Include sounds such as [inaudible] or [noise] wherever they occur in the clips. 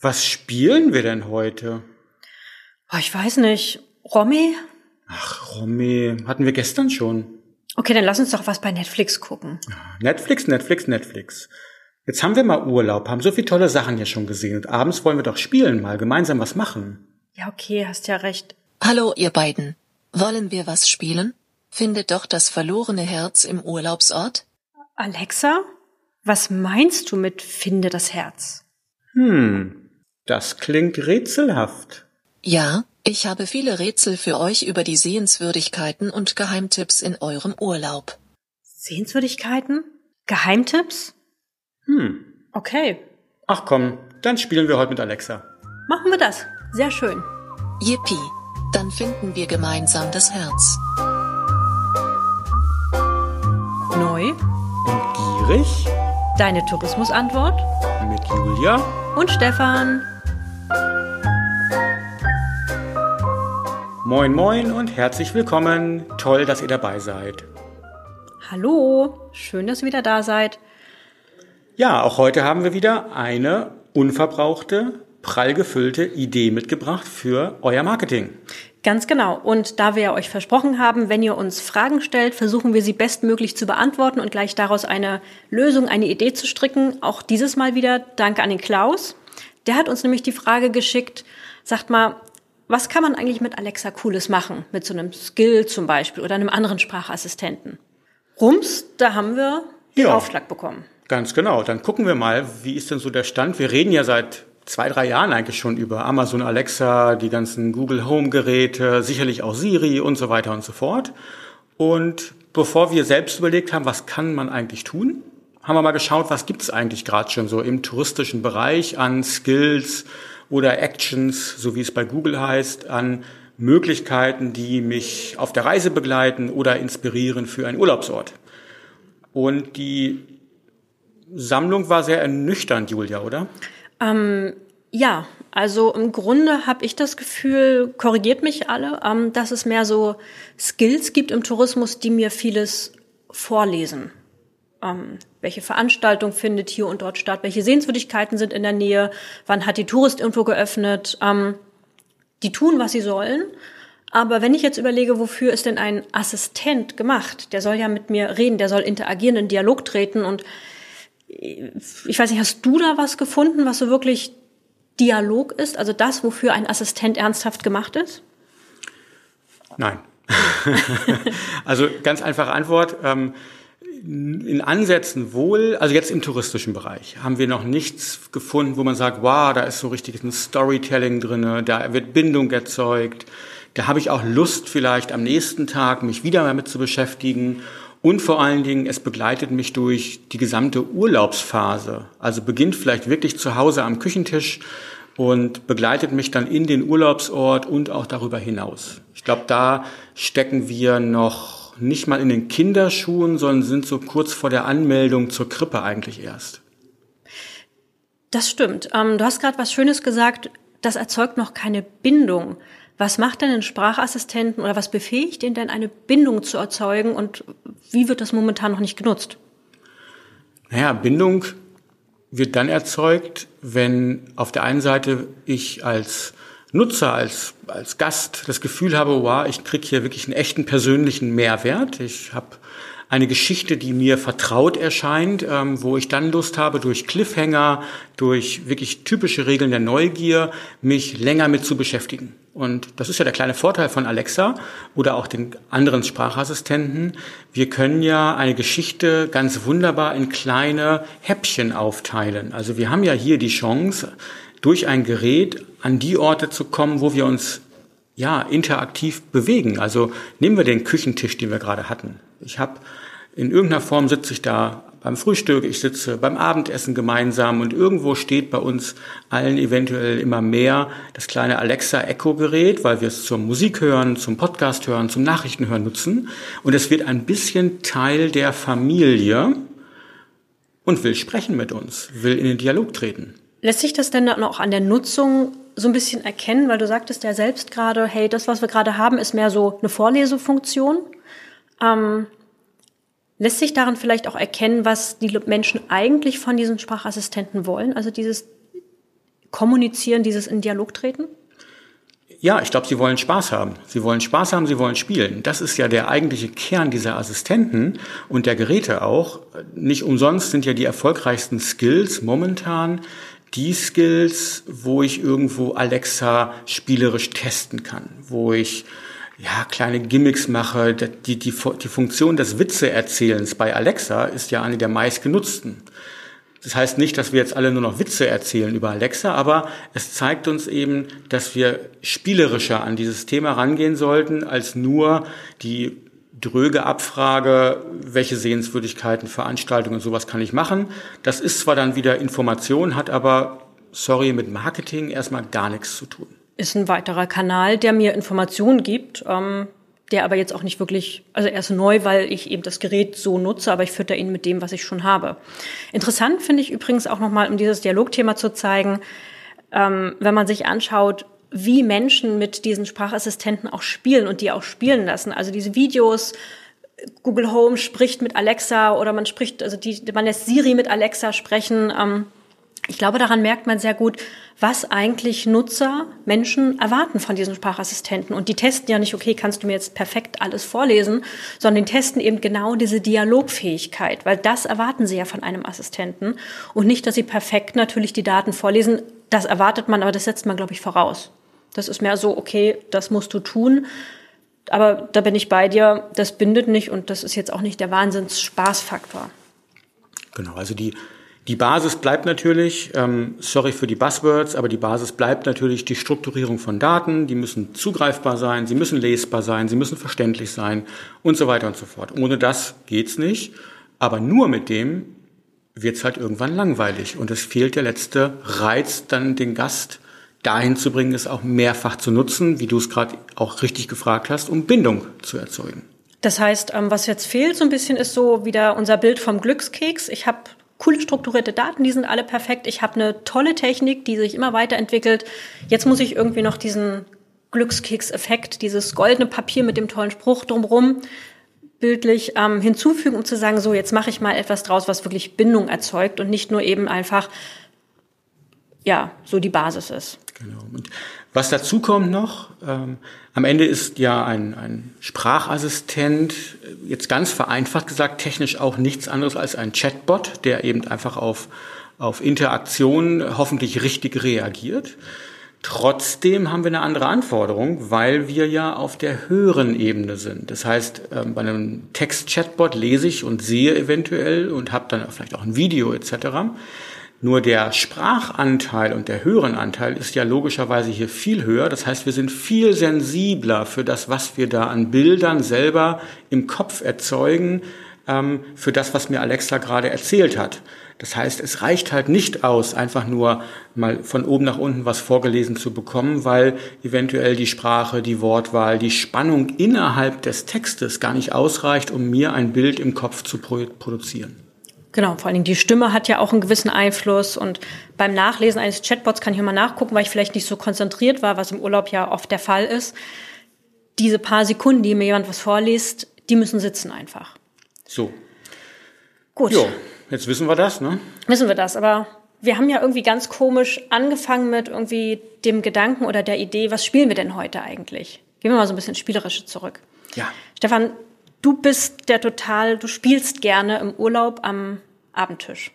Was spielen wir denn heute? Ich weiß nicht. Romy? Ach, Romy, hatten wir gestern schon. Okay, dann lass uns doch was bei Netflix gucken. Netflix, Netflix, Netflix. Jetzt haben wir mal Urlaub, haben so viele tolle Sachen hier schon gesehen und abends wollen wir doch spielen, mal gemeinsam was machen. Ja, okay, hast ja recht. Hallo, ihr beiden. Wollen wir was spielen? Findet doch das verlorene Herz im Urlaubsort? Alexa? Was meinst du mit finde das Herz? Hm, das klingt rätselhaft. Ja, ich habe viele Rätsel für euch über die Sehenswürdigkeiten und Geheimtipps in eurem Urlaub. Sehenswürdigkeiten? Geheimtipps? Hm, Okay, ach komm, dann spielen wir heute mit Alexa. machen wir das. Sehr schön. Yippie, dann finden wir gemeinsam das Herz. Neu, Und gierig deine Tourismusantwort mit Julia. Und Stefan. Moin, moin und herzlich willkommen. Toll, dass ihr dabei seid. Hallo, schön, dass ihr wieder da seid. Ja, auch heute haben wir wieder eine unverbrauchte, prall gefüllte Idee mitgebracht für euer Marketing. Ganz genau. Und da wir euch versprochen haben, wenn ihr uns Fragen stellt, versuchen wir sie bestmöglich zu beantworten und gleich daraus eine Lösung, eine Idee zu stricken. Auch dieses Mal wieder danke an den Klaus. Der hat uns nämlich die Frage geschickt, sagt mal, was kann man eigentlich mit Alexa Cooles machen? Mit so einem Skill zum Beispiel oder einem anderen Sprachassistenten. Rums, da haben wir den Ja. Aufschlag bekommen. Ganz genau. Dann gucken wir mal, wie ist denn so der Stand? Wir reden ja seit zwei, drei Jahren eigentlich schon über Amazon Alexa, die ganzen Google Home Geräte, sicherlich auch Siri und so weiter und so fort. Und bevor wir selbst überlegt haben, was kann man eigentlich tun, haben wir mal geschaut, was gibt es eigentlich gerade schon so im touristischen Bereich an Skills oder Actions, so wie es bei Google heißt, an Möglichkeiten, die mich auf der Reise begleiten oder inspirieren für einen Urlaubsort. Und die Sammlung war sehr ernüchternd, Julia, oder? Ja, also im Grunde habe ich das Gefühl, korrigiert mich alle, ähm, dass es mehr so Skills gibt im Tourismus, die mir vieles vorlesen. Ähm, welche Veranstaltung findet hier und dort statt? Welche Sehenswürdigkeiten sind in der Nähe? Wann hat die Tourist irgendwo geöffnet? Ähm, die tun, was sie sollen. Aber wenn ich jetzt überlege, wofür ist denn ein Assistent gemacht? Der soll ja mit mir reden, der soll interagieren, in Dialog treten und ich weiß nicht, hast du da was gefunden, was so wirklich Dialog ist? Also das, wofür ein Assistent ernsthaft gemacht ist? Nein. [laughs] also ganz einfache Antwort. Ähm, in Ansätzen wohl, also jetzt im touristischen Bereich, haben wir noch nichts gefunden, wo man sagt, wow, da ist so richtig ein Storytelling drinne, da wird Bindung erzeugt, da habe ich auch Lust vielleicht am nächsten Tag mich wieder damit zu beschäftigen und vor allen Dingen, es begleitet mich durch die gesamte Urlaubsphase. Also beginnt vielleicht wirklich zu Hause am Küchentisch und begleitet mich dann in den Urlaubsort und auch darüber hinaus. Ich glaube, da stecken wir noch nicht mal in den Kinderschuhen, sondern sind so kurz vor der Anmeldung zur Krippe eigentlich erst. Das stimmt. Ähm, du hast gerade was Schönes gesagt, das erzeugt noch keine Bindung. Was macht denn ein Sprachassistenten oder was befähigt ihn denn, eine Bindung zu erzeugen und wie wird das momentan noch nicht genutzt? Naja, Bindung wird dann erzeugt, wenn auf der einen Seite ich als Nutzer, als, als Gast das Gefühl habe, wow, ich kriege hier wirklich einen echten persönlichen Mehrwert. Ich habe eine Geschichte, die mir vertraut erscheint, ähm, wo ich dann Lust habe, durch Cliffhanger, durch wirklich typische Regeln der Neugier, mich länger mit zu beschäftigen. Und das ist ja der kleine Vorteil von Alexa oder auch den anderen Sprachassistenten. Wir können ja eine Geschichte ganz wunderbar in kleine Häppchen aufteilen. Also wir haben ja hier die Chance, durch ein Gerät an die Orte zu kommen, wo wir uns ja interaktiv bewegen. Also nehmen wir den Küchentisch, den wir gerade hatten. Ich habe in irgendeiner Form sitze ich da beim Frühstück, ich sitze beim Abendessen gemeinsam und irgendwo steht bei uns allen eventuell immer mehr das kleine Alexa Echo Gerät, weil wir es zum Musik hören, zum Podcast hören, zum Nachrichten hören nutzen und es wird ein bisschen Teil der Familie und will sprechen mit uns, will in den Dialog treten. Lässt sich das denn dann auch an der Nutzung so ein bisschen erkennen, weil du sagtest ja selbst gerade, hey, das, was wir gerade haben, ist mehr so eine Vorlesefunktion. Ähm, lässt sich daran vielleicht auch erkennen, was die Menschen eigentlich von diesen Sprachassistenten wollen? Also dieses Kommunizieren, dieses in Dialog treten? Ja, ich glaube, sie wollen Spaß haben. Sie wollen Spaß haben, sie wollen spielen. Das ist ja der eigentliche Kern dieser Assistenten und der Geräte auch. Nicht umsonst sind ja die erfolgreichsten Skills momentan die Skills, wo ich irgendwo Alexa spielerisch testen kann, wo ich ja, kleine Gimmicks mache. Die, die, die Funktion des Witzeerzählens bei Alexa ist ja eine der meistgenutzten. Das heißt nicht, dass wir jetzt alle nur noch Witze erzählen über Alexa, aber es zeigt uns eben, dass wir spielerischer an dieses Thema rangehen sollten, als nur die dröge Abfrage, welche Sehenswürdigkeiten, Veranstaltungen und sowas kann ich machen. Das ist zwar dann wieder Information, hat aber, sorry, mit Marketing erstmal gar nichts zu tun. Ist ein weiterer Kanal, der mir Informationen gibt. Ähm der aber jetzt auch nicht wirklich, also er ist neu, weil ich eben das Gerät so nutze, aber ich fütter ihn mit dem, was ich schon habe. Interessant finde ich übrigens auch nochmal, um dieses Dialogthema zu zeigen, ähm, wenn man sich anschaut, wie Menschen mit diesen Sprachassistenten auch spielen und die auch spielen lassen. Also diese Videos, Google Home spricht mit Alexa oder man spricht, also die, man lässt Siri mit Alexa sprechen. Ähm, ich glaube, daran merkt man sehr gut, was eigentlich Nutzer, Menschen erwarten von diesen Sprachassistenten. Und die testen ja nicht, okay, kannst du mir jetzt perfekt alles vorlesen, sondern die testen eben genau diese Dialogfähigkeit, weil das erwarten sie ja von einem Assistenten. Und nicht, dass sie perfekt natürlich die Daten vorlesen. Das erwartet man, aber das setzt man, glaube ich, voraus. Das ist mehr so, okay, das musst du tun. Aber da bin ich bei dir, das bindet nicht und das ist jetzt auch nicht der Wahnsinns-Spaßfaktor. Genau, also die die Basis bleibt natürlich, ähm, sorry für die Buzzwords, aber die Basis bleibt natürlich die Strukturierung von Daten. Die müssen zugreifbar sein, sie müssen lesbar sein, sie müssen verständlich sein und so weiter und so fort. Ohne das geht's nicht. Aber nur mit dem wird's halt irgendwann langweilig. Und es fehlt der letzte Reiz, dann den Gast dahin zu bringen, es auch mehrfach zu nutzen, wie du es gerade auch richtig gefragt hast, um Bindung zu erzeugen. Das heißt, ähm, was jetzt fehlt so ein bisschen, ist so wieder unser Bild vom Glückskeks. Ich habe coole strukturierte Daten, die sind alle perfekt. Ich habe eine tolle Technik, die sich immer weiterentwickelt. Jetzt muss ich irgendwie noch diesen Glückskeks-Effekt, dieses goldene Papier mit dem tollen Spruch drumrum bildlich ähm, hinzufügen, um zu sagen, so jetzt mache ich mal etwas draus, was wirklich Bindung erzeugt und nicht nur eben einfach ja so die Basis ist. Genau. Und was dazu kommt noch, ähm, am Ende ist ja ein, ein Sprachassistent, jetzt ganz vereinfacht gesagt, technisch auch nichts anderes als ein Chatbot, der eben einfach auf, auf Interaktion hoffentlich richtig reagiert. Trotzdem haben wir eine andere Anforderung, weil wir ja auf der höheren Ebene sind. Das heißt, ähm, bei einem Text-Chatbot lese ich und sehe eventuell und habe dann vielleicht auch ein Video etc. Nur der Sprachanteil und der Hörenanteil ist ja logischerweise hier viel höher. Das heißt, wir sind viel sensibler für das, was wir da an Bildern selber im Kopf erzeugen, ähm, für das, was mir Alexa gerade erzählt hat. Das heißt, es reicht halt nicht aus, einfach nur mal von oben nach unten was vorgelesen zu bekommen, weil eventuell die Sprache, die Wortwahl, die Spannung innerhalb des Textes gar nicht ausreicht, um mir ein Bild im Kopf zu produzieren. Genau, vor allen Dingen die Stimme hat ja auch einen gewissen Einfluss und beim Nachlesen eines Chatbots kann ich immer nachgucken, weil ich vielleicht nicht so konzentriert war, was im Urlaub ja oft der Fall ist. Diese paar Sekunden, die mir jemand was vorliest, die müssen sitzen einfach. So. Gut. Jo, jetzt wissen wir das, ne? Wissen wir das, aber wir haben ja irgendwie ganz komisch angefangen mit irgendwie dem Gedanken oder der Idee, was spielen wir denn heute eigentlich? Gehen wir mal so ein bisschen spielerische zurück. Ja. Stefan, Du bist der total, du spielst gerne im Urlaub am Abendtisch.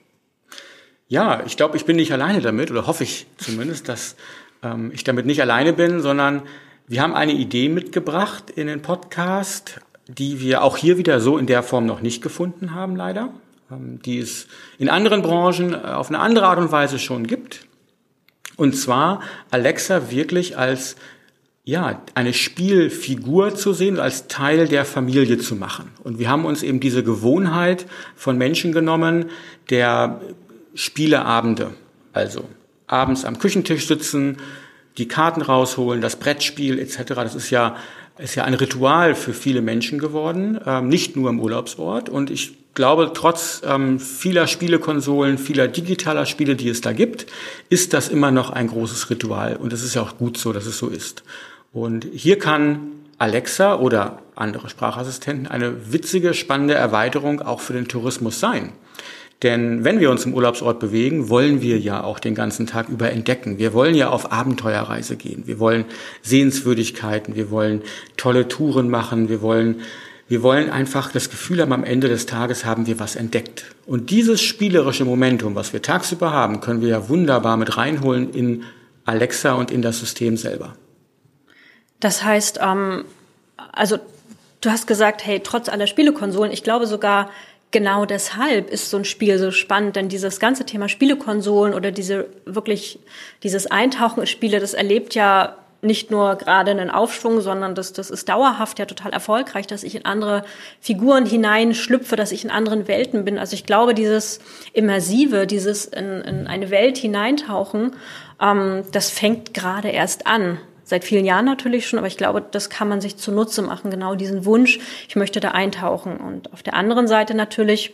Ja, ich glaube, ich bin nicht alleine damit, oder hoffe ich zumindest, dass ähm, ich damit nicht alleine bin, sondern wir haben eine Idee mitgebracht in den Podcast, die wir auch hier wieder so in der Form noch nicht gefunden haben, leider. Ähm, die es in anderen Branchen äh, auf eine andere Art und Weise schon gibt. Und zwar Alexa wirklich als ja, eine Spielfigur zu sehen, als Teil der Familie zu machen. Und wir haben uns eben diese Gewohnheit von Menschen genommen, der Spieleabende, also abends am Küchentisch sitzen, die Karten rausholen, das Brettspiel etc. Das ist ja, ist ja ein Ritual für viele Menschen geworden, ähm, nicht nur im Urlaubsort. Und ich glaube, trotz ähm, vieler Spielekonsolen, vieler digitaler Spiele, die es da gibt, ist das immer noch ein großes Ritual. Und es ist ja auch gut so, dass es so ist. Und hier kann Alexa oder andere Sprachassistenten eine witzige, spannende Erweiterung auch für den Tourismus sein. Denn wenn wir uns im Urlaubsort bewegen, wollen wir ja auch den ganzen Tag über entdecken. Wir wollen ja auf Abenteuerreise gehen. Wir wollen Sehenswürdigkeiten. Wir wollen tolle Touren machen. Wir wollen, wir wollen einfach das Gefühl haben, am Ende des Tages haben wir was entdeckt. Und dieses spielerische Momentum, was wir tagsüber haben, können wir ja wunderbar mit reinholen in Alexa und in das System selber. Das heißt, ähm, also du hast gesagt, hey, trotz aller Spielekonsolen, ich glaube sogar, genau deshalb ist so ein Spiel so spannend, denn dieses ganze Thema Spielekonsolen oder diese wirklich dieses Eintauchen in Spiele, das erlebt ja nicht nur gerade einen Aufschwung, sondern das, das ist dauerhaft ja total erfolgreich, dass ich in andere Figuren hineinschlüpfe, dass ich in anderen Welten bin. Also ich glaube, dieses Immersive, dieses in, in eine Welt hineintauchen, ähm, das fängt gerade erst an seit vielen Jahren natürlich schon, aber ich glaube, das kann man sich zunutze machen, genau diesen Wunsch, ich möchte da eintauchen. Und auf der anderen Seite natürlich,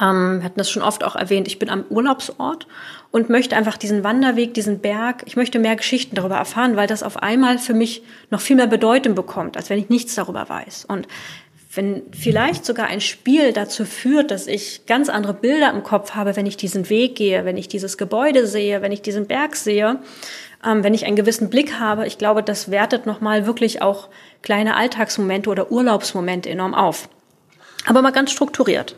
ähm, wir hatten das schon oft auch erwähnt, ich bin am Urlaubsort und möchte einfach diesen Wanderweg, diesen Berg, ich möchte mehr Geschichten darüber erfahren, weil das auf einmal für mich noch viel mehr Bedeutung bekommt, als wenn ich nichts darüber weiß. Und wenn vielleicht sogar ein Spiel dazu führt, dass ich ganz andere Bilder im Kopf habe, wenn ich diesen Weg gehe, wenn ich dieses Gebäude sehe, wenn ich diesen Berg sehe, ähm, wenn ich einen gewissen Blick habe, ich glaube, das wertet nochmal wirklich auch kleine Alltagsmomente oder Urlaubsmomente enorm auf. Aber mal ganz strukturiert.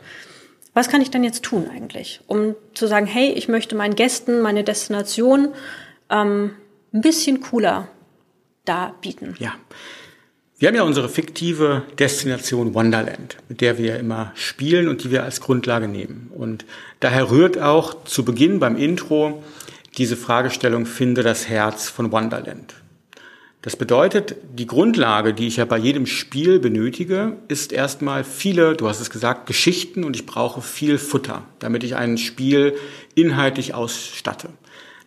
Was kann ich dann jetzt tun eigentlich, um zu sagen, hey, ich möchte meinen Gästen meine Destination ähm, ein bisschen cooler darbieten? Ja. Wir haben ja unsere fiktive Destination Wonderland, mit der wir immer spielen und die wir als Grundlage nehmen. Und daher rührt auch zu Beginn beim Intro diese Fragestellung finde das Herz von Wonderland. Das bedeutet, die Grundlage, die ich ja bei jedem Spiel benötige, ist erstmal viele, du hast es gesagt, Geschichten und ich brauche viel Futter, damit ich ein Spiel inhaltlich ausstatte.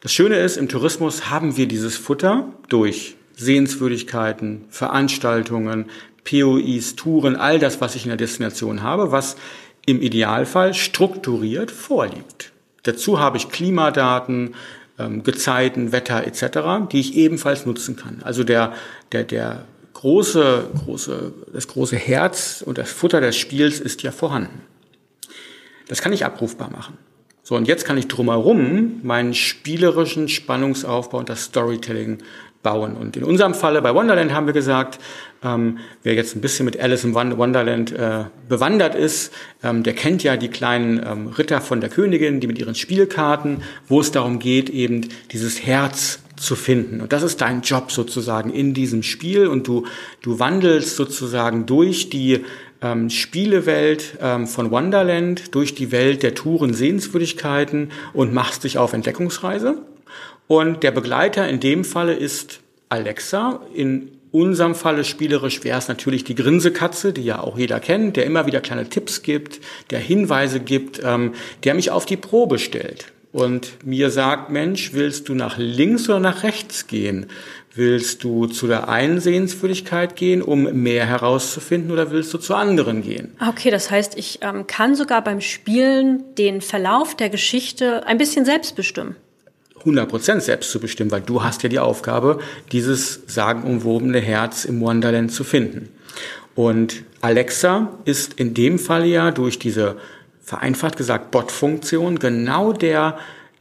Das Schöne ist, im Tourismus haben wir dieses Futter durch Sehenswürdigkeiten, Veranstaltungen, POIs, Touren, all das, was ich in der Destination habe, was im Idealfall strukturiert vorliegt. Dazu habe ich Klimadaten, ähm, Gezeiten, Wetter etc., die ich ebenfalls nutzen kann. Also der, der, der große, große, das große Herz und das Futter des Spiels ist ja vorhanden. Das kann ich abrufbar machen. So, und jetzt kann ich drumherum meinen spielerischen Spannungsaufbau und das Storytelling bauen. Und in unserem Falle bei Wonderland haben wir gesagt, ähm, wer jetzt ein bisschen mit Alice im Wonderland äh, bewandert ist, ähm, der kennt ja die kleinen ähm, Ritter von der Königin, die mit ihren Spielkarten, wo es darum geht, eben dieses Herz zu finden. Und das ist dein Job sozusagen in diesem Spiel. Und du, du wandelst sozusagen durch die ähm, Spielewelt ähm, von Wonderland, durch die Welt der Touren, Sehenswürdigkeiten und machst dich auf Entdeckungsreise. Und der Begleiter in dem Falle ist Alexa. In unserem Falle spielerisch wäre es natürlich die Grinsekatze, die ja auch jeder kennt, der immer wieder kleine Tipps gibt, der Hinweise gibt, ähm, der mich auf die Probe stellt und mir sagt, Mensch, willst du nach links oder nach rechts gehen? Willst du zu der einen Sehenswürdigkeit gehen, um mehr herauszufinden, oder willst du zur anderen gehen? Okay, das heißt, ich ähm, kann sogar beim Spielen den Verlauf der Geschichte ein bisschen selbst bestimmen. 100% selbst zu bestimmen, weil du hast ja die Aufgabe, dieses sagenumwobene Herz im Wonderland zu finden. Und Alexa ist in dem Fall ja durch diese vereinfacht gesagt Bot-Funktion genau der,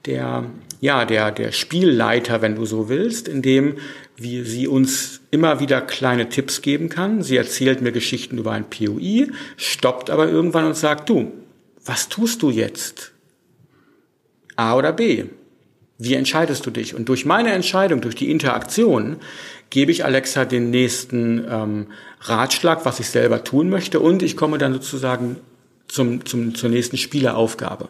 der, ja, der, der Spielleiter, wenn du so willst, indem wie sie uns immer wieder kleine Tipps geben kann. Sie erzählt mir Geschichten über ein POI, stoppt aber irgendwann und sagt, du, was tust du jetzt? A oder B? Wie entscheidest du dich? Und durch meine Entscheidung, durch die Interaktion, gebe ich Alexa den nächsten ähm, Ratschlag, was ich selber tun möchte, und ich komme dann sozusagen zum, zum, zur nächsten Spieleraufgabe.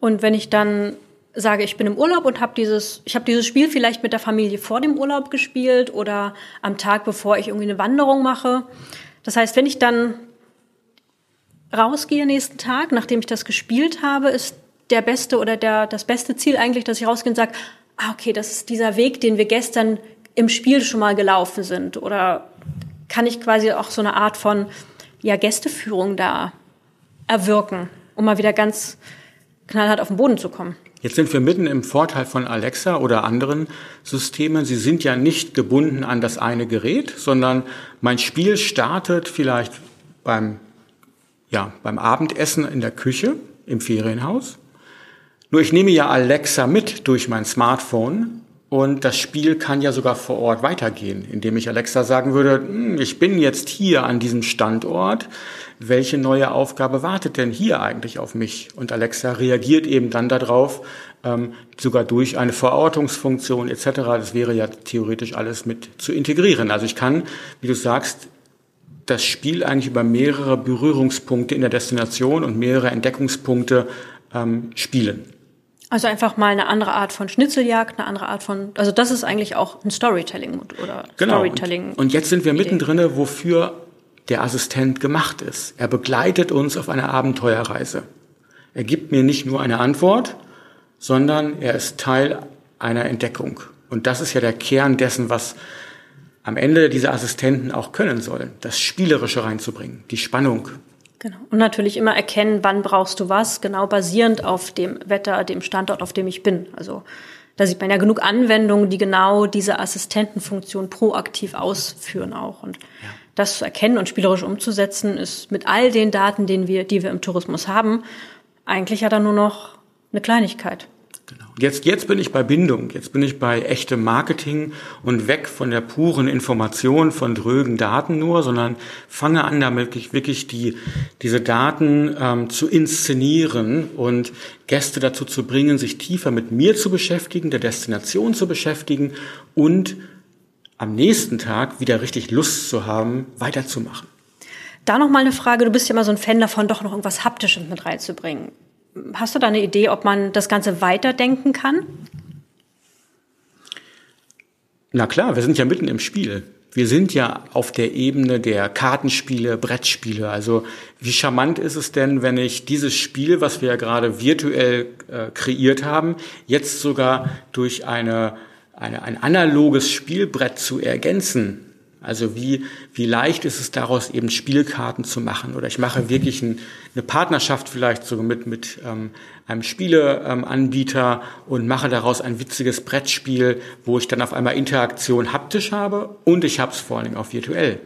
Und wenn ich dann sage, ich bin im Urlaub und habe dieses, ich habe dieses Spiel vielleicht mit der Familie vor dem Urlaub gespielt oder am Tag, bevor ich irgendwie eine Wanderung mache. Das heißt, wenn ich dann rausgehe nächsten Tag, nachdem ich das gespielt habe, ist der beste oder der, das beste Ziel eigentlich, dass ich rausgehe und sage, ah, okay, das ist dieser Weg, den wir gestern im Spiel schon mal gelaufen sind. Oder kann ich quasi auch so eine Art von ja, Gästeführung da erwirken, um mal wieder ganz knallhart auf den Boden zu kommen. Jetzt sind wir mitten im Vorteil von Alexa oder anderen Systemen. Sie sind ja nicht gebunden an das eine Gerät, sondern mein Spiel startet vielleicht beim, ja, beim Abendessen in der Küche im Ferienhaus. Nur ich nehme ja Alexa mit durch mein Smartphone und das Spiel kann ja sogar vor Ort weitergehen, indem ich Alexa sagen würde, hm, ich bin jetzt hier an diesem Standort. Welche neue Aufgabe wartet denn hier eigentlich auf mich? Und Alexa reagiert eben dann darauf, ähm, sogar durch eine Verortungsfunktion etc. Das wäre ja theoretisch alles mit zu integrieren. Also ich kann, wie du sagst, das Spiel eigentlich über mehrere Berührungspunkte in der Destination und mehrere Entdeckungspunkte ähm, spielen. Also einfach mal eine andere Art von Schnitzeljagd, eine andere Art von, also das ist eigentlich auch ein Storytelling oder genau. Storytelling. Und, und jetzt sind wir mittendrin, wofür der Assistent gemacht ist. Er begleitet uns auf einer Abenteuerreise. Er gibt mir nicht nur eine Antwort, sondern er ist Teil einer Entdeckung. Und das ist ja der Kern dessen, was am Ende diese Assistenten auch können sollen, das Spielerische reinzubringen, die Spannung, Genau. Und natürlich immer erkennen, wann brauchst du was, genau basierend auf dem Wetter, dem Standort, auf dem ich bin. Also da sieht man ja genug Anwendungen, die genau diese Assistentenfunktion proaktiv ausführen auch. Und ja. das zu erkennen und spielerisch umzusetzen, ist mit all den Daten, den wir, die wir im Tourismus haben, eigentlich ja dann nur noch eine Kleinigkeit. Jetzt, jetzt bin ich bei Bindung, jetzt bin ich bei echtem Marketing und weg von der puren Information, von drögen Daten nur, sondern fange an, damit wirklich, wirklich die, diese Daten ähm, zu inszenieren und Gäste dazu zu bringen, sich tiefer mit mir zu beschäftigen, der Destination zu beschäftigen und am nächsten Tag wieder richtig Lust zu haben, weiterzumachen. Da noch mal eine Frage. Du bist ja immer so ein Fan davon, doch noch irgendwas Haptisches mit reinzubringen. Hast du da eine Idee, ob man das Ganze weiterdenken kann? Na klar, wir sind ja mitten im Spiel. Wir sind ja auf der Ebene der Kartenspiele, Brettspiele. Also wie charmant ist es denn, wenn ich dieses Spiel, was wir ja gerade virtuell äh, kreiert haben, jetzt sogar durch eine, eine, ein analoges Spielbrett zu ergänzen also wie, wie leicht ist es daraus eben Spielkarten zu machen oder ich mache wirklich ein, eine Partnerschaft vielleicht so mit, mit ähm, einem Spieleanbieter ähm, und mache daraus ein witziges Brettspiel, wo ich dann auf einmal Interaktion haptisch habe und ich habe es vor allen Dingen auch virtuell.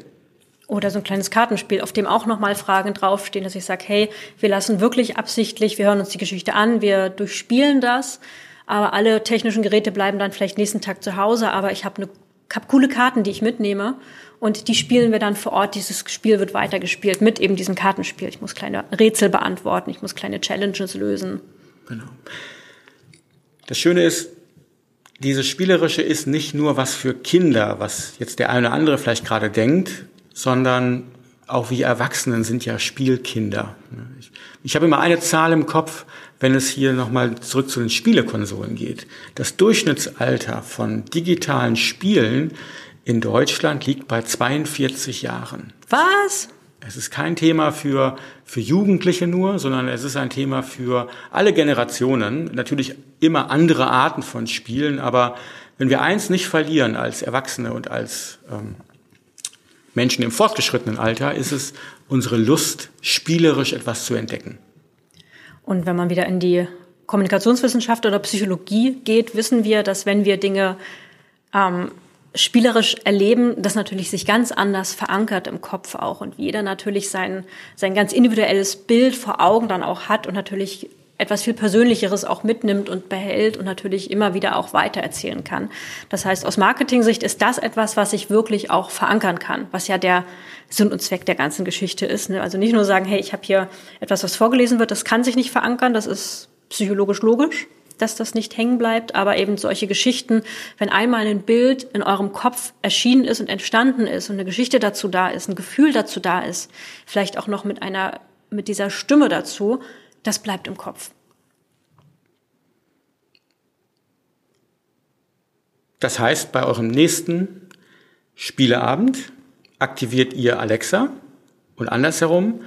Oder so ein kleines Kartenspiel, auf dem auch nochmal Fragen draufstehen, dass ich sage, hey, wir lassen wirklich absichtlich, wir hören uns die Geschichte an, wir durchspielen das, aber alle technischen Geräte bleiben dann vielleicht nächsten Tag zu Hause, aber ich habe eine habe coole Karten, die ich mitnehme und die spielen wir dann vor Ort. Dieses Spiel wird weitergespielt mit eben diesem Kartenspiel. Ich muss kleine Rätsel beantworten, ich muss kleine Challenges lösen. Genau. Das Schöne ist, dieses Spielerische ist nicht nur was für Kinder, was jetzt der eine oder andere vielleicht gerade denkt, sondern auch wir Erwachsenen sind ja Spielkinder. Ich, ich habe immer eine Zahl im Kopf, wenn es hier nochmal zurück zu den Spielekonsolen geht. Das Durchschnittsalter von digitalen Spielen in Deutschland liegt bei 42 Jahren. Was? Es ist kein Thema für, für Jugendliche nur, sondern es ist ein Thema für alle Generationen. Natürlich immer andere Arten von Spielen, aber wenn wir eins nicht verlieren als Erwachsene und als ähm, Menschen im fortgeschrittenen Alter, ist es unsere Lust, spielerisch etwas zu entdecken. Und wenn man wieder in die Kommunikationswissenschaft oder Psychologie geht, wissen wir, dass wenn wir Dinge ähm, spielerisch erleben, das natürlich sich ganz anders verankert im Kopf auch und jeder natürlich sein, sein ganz individuelles Bild vor Augen dann auch hat und natürlich etwas viel Persönlicheres auch mitnimmt und behält und natürlich immer wieder auch weitererzählen kann. Das heißt, aus Marketing-Sicht ist das etwas, was ich wirklich auch verankern kann, was ja der Sinn und Zweck der ganzen Geschichte ist. Ne? Also nicht nur sagen, hey, ich habe hier etwas, was vorgelesen wird, das kann sich nicht verankern, das ist psychologisch logisch, dass das nicht hängen bleibt, aber eben solche Geschichten, wenn einmal ein Bild in eurem Kopf erschienen ist und entstanden ist und eine Geschichte dazu da ist, ein Gefühl dazu da ist, vielleicht auch noch mit einer, mit dieser Stimme dazu, das bleibt im Kopf. Das heißt, bei eurem nächsten Spieleabend aktiviert ihr Alexa und andersherum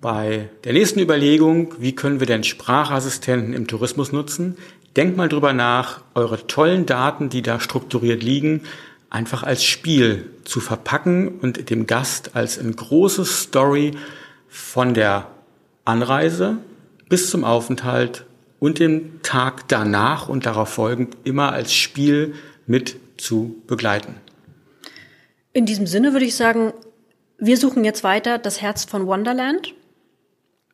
bei der nächsten Überlegung, wie können wir denn Sprachassistenten im Tourismus nutzen, denkt mal drüber nach, eure tollen Daten, die da strukturiert liegen, einfach als Spiel zu verpacken und dem Gast als eine große Story von der Anreise bis zum Aufenthalt und dem Tag danach und darauf folgend immer als Spiel mit zu begleiten. In diesem Sinne würde ich sagen, wir suchen jetzt weiter das Herz von Wonderland.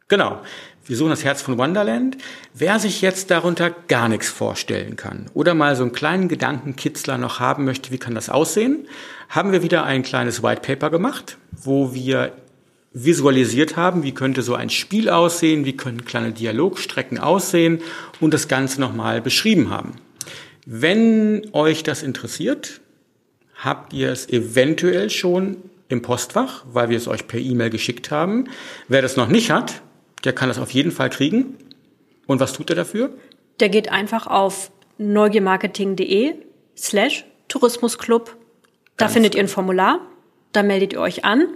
Genau. Wir suchen das Herz von Wonderland. Wer sich jetzt darunter gar nichts vorstellen kann oder mal so einen kleinen Gedankenkitzler noch haben möchte, wie kann das aussehen, haben wir wieder ein kleines White Paper gemacht, wo wir visualisiert haben, wie könnte so ein Spiel aussehen, wie können kleine Dialogstrecken aussehen und das Ganze nochmal beschrieben haben. Wenn euch das interessiert, habt ihr es eventuell schon im Postfach, weil wir es euch per E-Mail geschickt haben. Wer das noch nicht hat, der kann das auf jeden Fall kriegen. Und was tut er dafür? Der geht einfach auf neugiermarketing.de slash Tourismusclub. Da Ganz findet ihr ein Formular, da meldet ihr euch an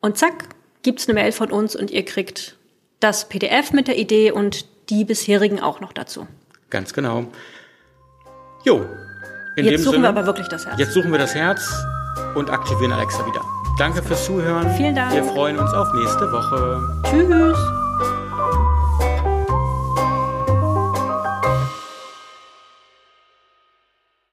und zack, gibt's eine Mail von uns und ihr kriegt das PDF mit der Idee und die bisherigen auch noch dazu. Ganz genau. Jo. Jetzt suchen Sinne, wir aber wirklich das Herz. Jetzt suchen wir das Herz und aktivieren Alexa wieder. Danke fürs Zuhören. Vielen Dank. Wir freuen uns auf nächste Woche. Tschüss.